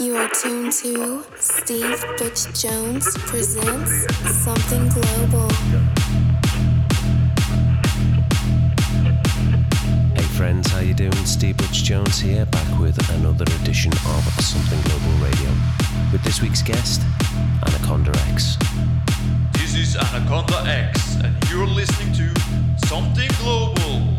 You are tuned to Steve Butch Jones presents Something Global. Hey friends, how you doing? Steve Butch Jones here, back with another edition of Something Global Radio. With this week's guest, Anaconda X. This is Anaconda X, and you're listening to Something Global.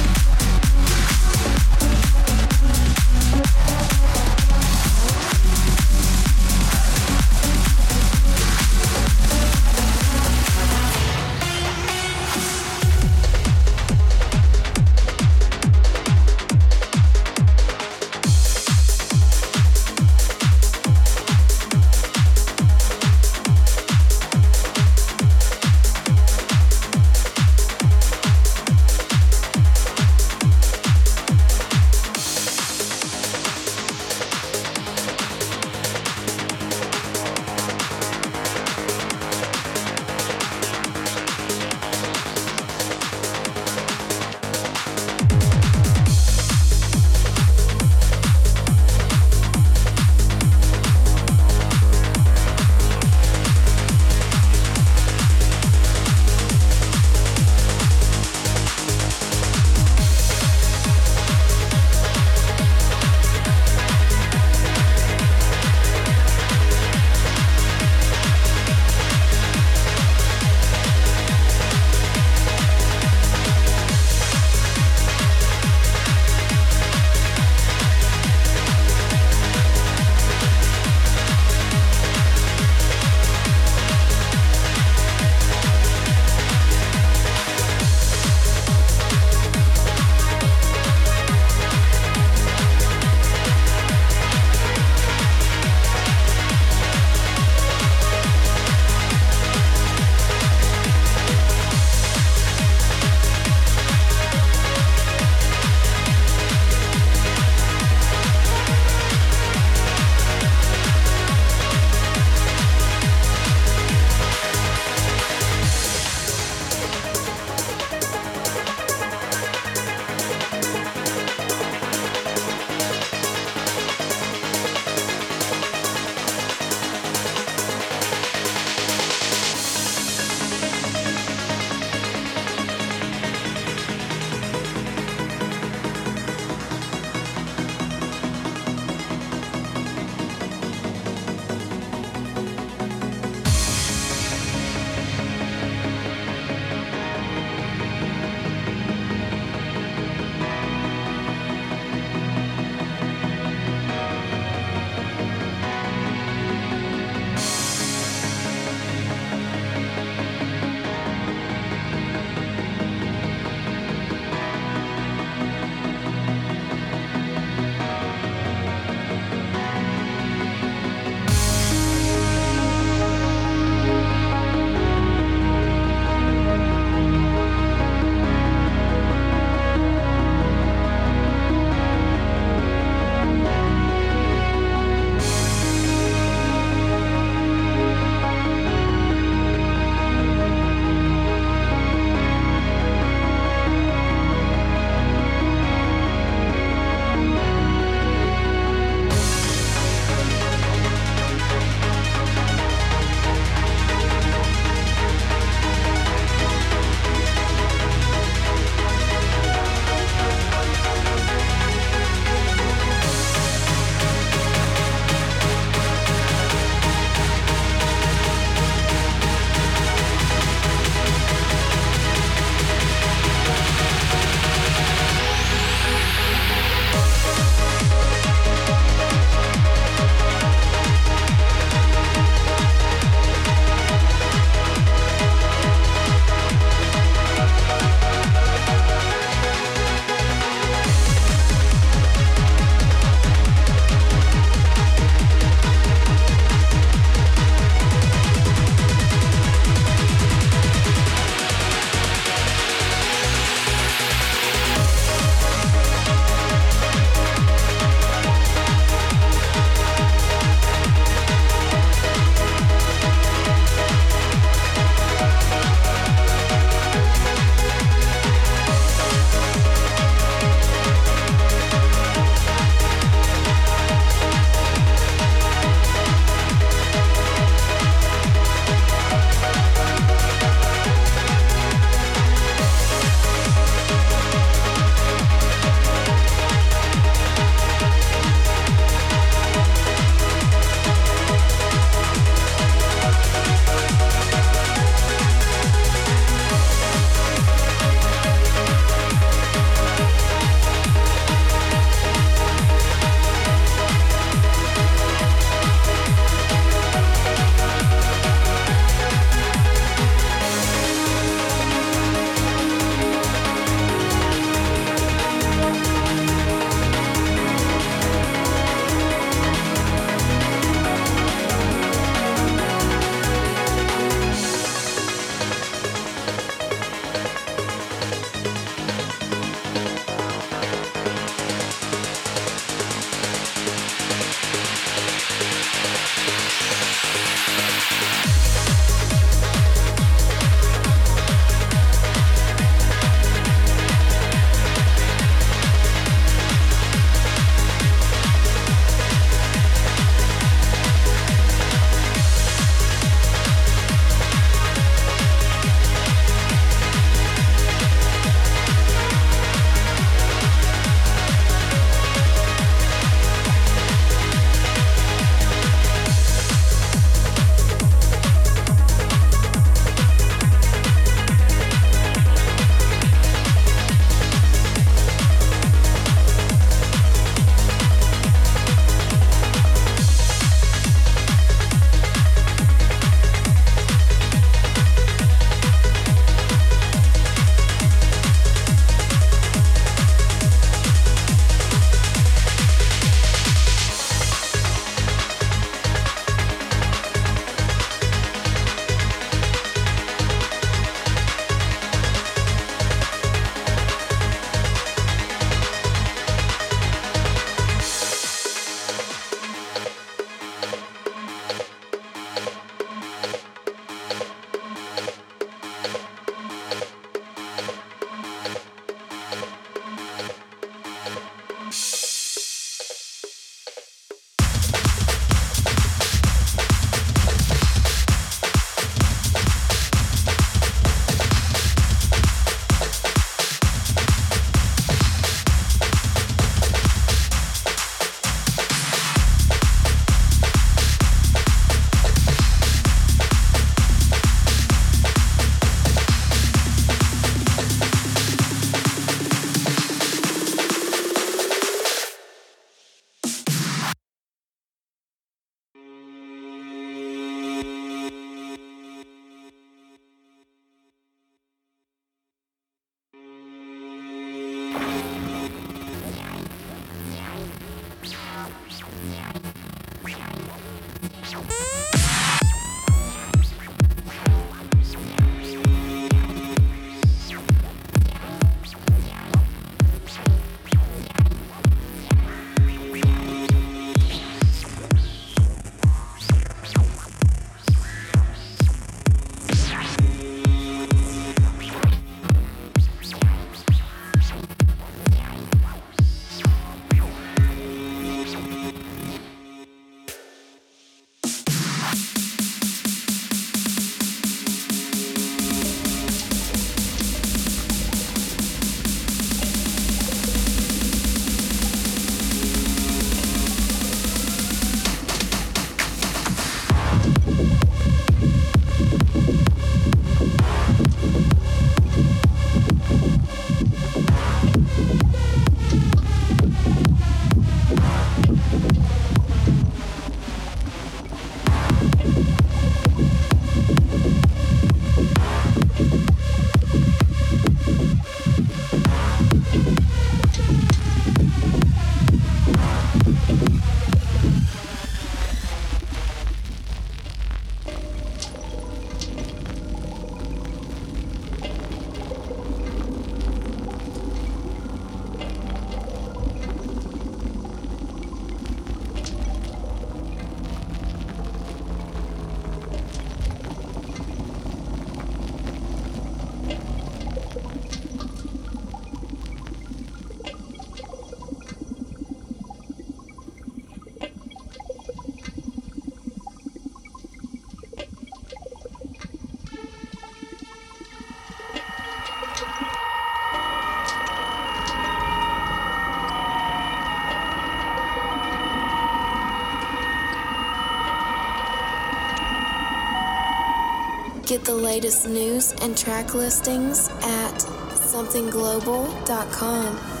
Get the latest news and track listings at somethingglobal.com.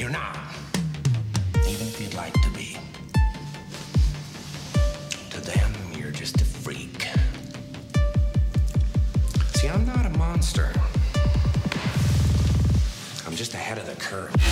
You're not. Even if you'd like to be. To them, you're just a freak. See, I'm not a monster. I'm just ahead of the curve.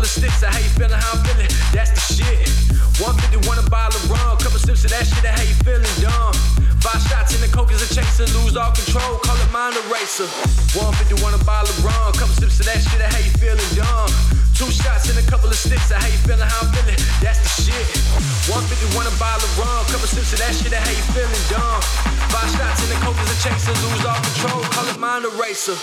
couple of sticks of how you feeling, how I'm feeling. That's the shit. 151 a bottle of rum, couple sips of that shit, that how you feeling, dumb. Five shots in the coke is a chaser, lose all control, call it mind eraser. 151 a bottle of rum, couple sips of that shit, that how you feeling, dumb. Two shots and a couple of sticks of how you feeling, how I'm feeling. That's the shit. 151 a bottle of rum, couple sips of that shit, that how you feeling, dumb. Five shots in the coke is a chaser, lose all control, call it mind eraser.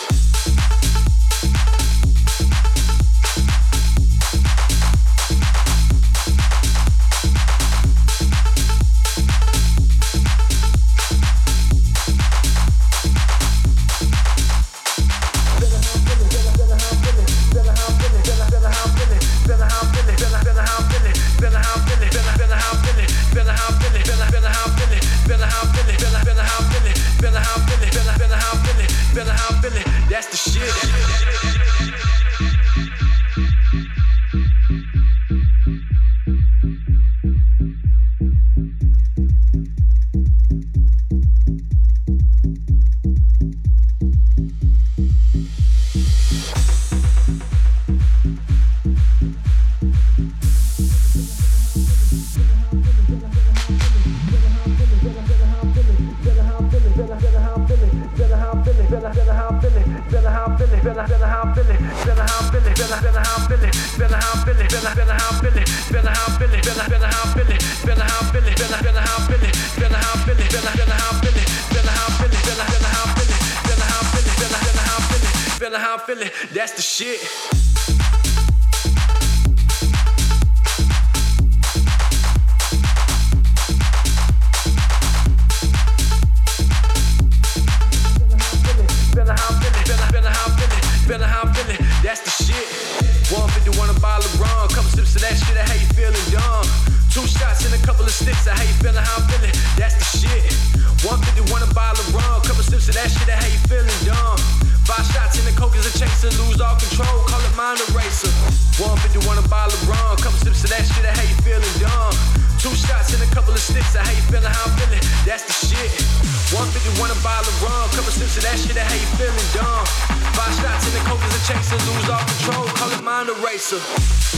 It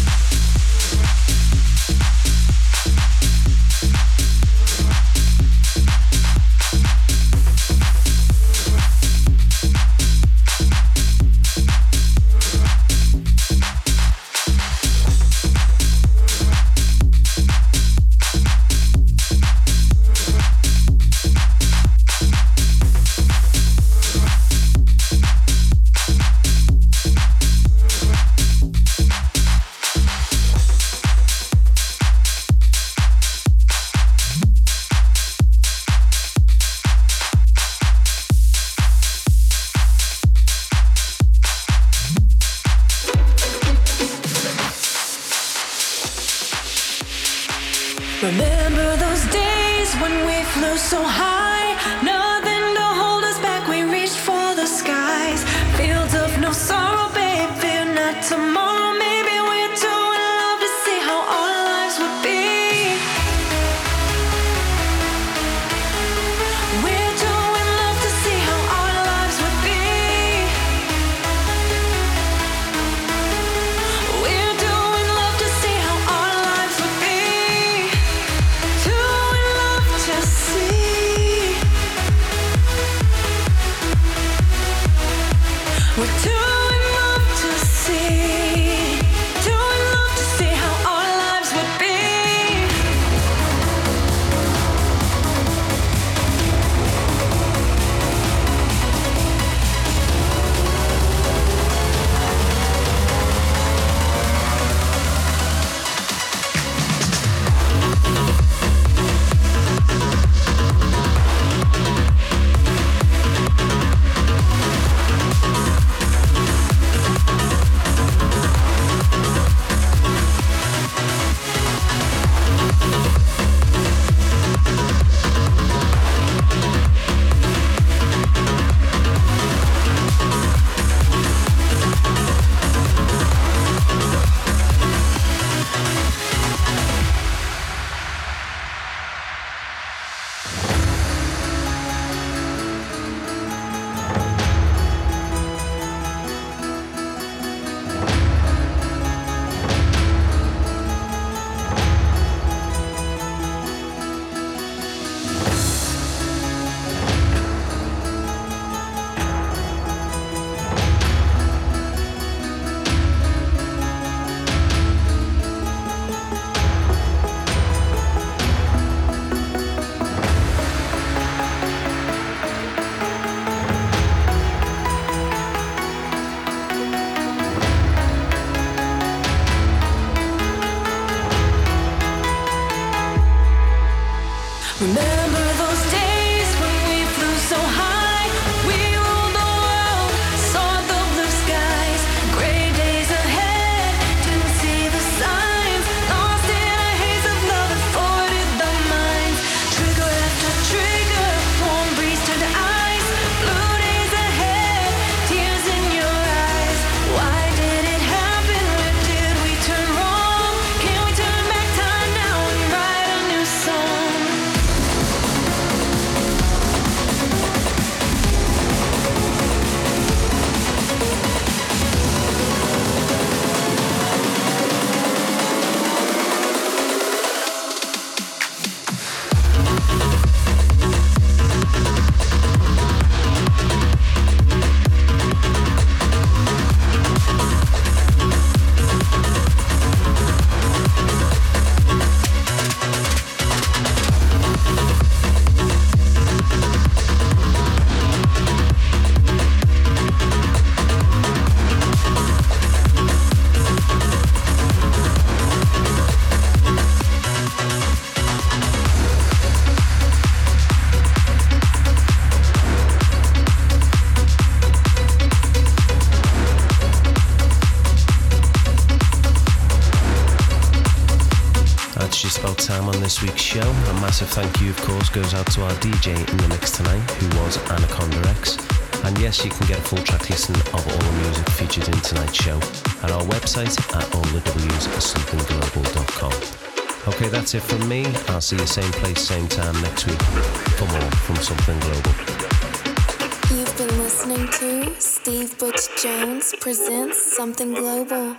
massive thank you, of course, goes out to our DJ in the mix tonight, who was Anaconda X. And yes, you can get a full track listing of all the music featured in tonight's show at our website at allthews.somethingglobal.com. Okay, that's it from me. I'll see you same place, same time next week for more from Something Global. You've been listening to Steve Butch Jones presents Something Global.